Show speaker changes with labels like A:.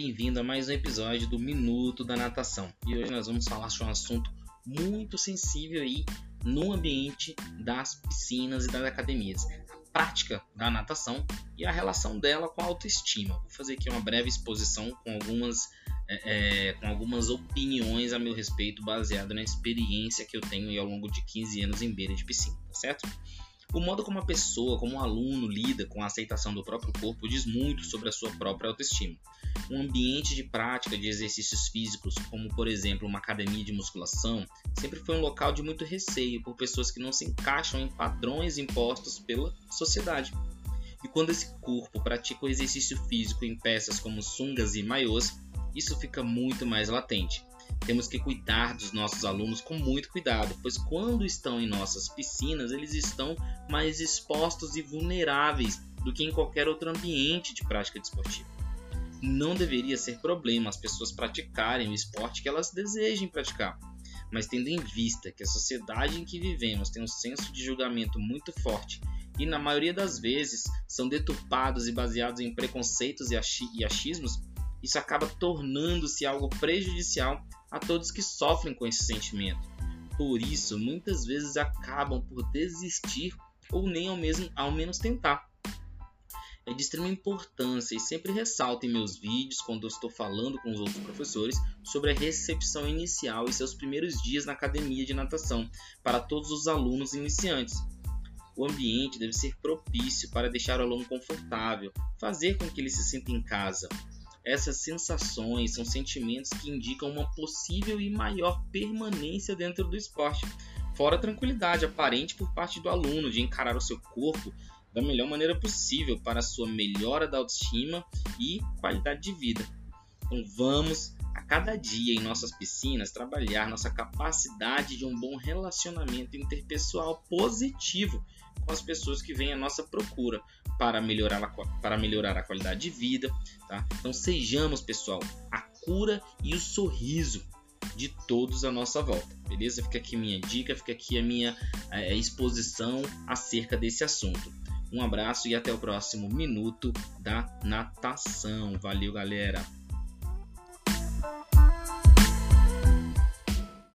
A: bem-vindo a mais um episódio do Minuto da Natação. E hoje nós vamos falar sobre um assunto muito sensível aí no ambiente das piscinas e das academias. A prática da natação e a relação dela com a autoestima. Vou fazer aqui uma breve exposição com algumas, é, é, com algumas opiniões a meu respeito, baseado na experiência que eu tenho ao longo de 15 anos em beira de piscina, tá certo? O modo como a pessoa, como um aluno, lida com a aceitação do próprio corpo diz muito sobre a sua própria autoestima. Um ambiente de prática de exercícios físicos, como por exemplo uma academia de musculação, sempre foi um local de muito receio por pessoas que não se encaixam em padrões impostos pela sociedade. E quando esse corpo pratica o exercício físico em peças como sungas e maiôs, isso fica muito mais latente. Temos que cuidar dos nossos alunos com muito cuidado, pois quando estão em nossas piscinas, eles estão mais expostos e vulneráveis do que em qualquer outro ambiente de prática desportiva. Não deveria ser problema as pessoas praticarem o esporte que elas desejem praticar, mas tendo em vista que a sociedade em que vivemos tem um senso de julgamento muito forte e na maioria das vezes são deturpados e baseados em preconceitos e achismos, isso acaba tornando-se algo prejudicial a todos que sofrem com esse sentimento. Por isso, muitas vezes acabam por desistir ou nem ao, mesmo, ao menos tentar. É de extrema importância e sempre ressalto em meus vídeos, quando eu estou falando com os outros professores, sobre a recepção inicial e seus primeiros dias na academia de natação para todos os alunos iniciantes. O ambiente deve ser propício para deixar o aluno confortável, fazer com que ele se sinta em casa, essas sensações são sentimentos que indicam uma possível e maior permanência dentro do esporte, fora a tranquilidade aparente por parte do aluno de encarar o seu corpo da melhor maneira possível para a sua melhora da autoestima e qualidade de vida. Então vamos a cada dia em nossas piscinas trabalhar nossa capacidade de um bom relacionamento interpessoal positivo com as pessoas que vêm à nossa procura para melhorar a, para melhorar a qualidade de vida. Tá? Então sejamos, pessoal, a cura e o sorriso de todos à nossa volta, beleza? Fica aqui minha dica, fica aqui a minha é, exposição acerca desse assunto. Um abraço e até o próximo minuto da natação. Valeu, galera!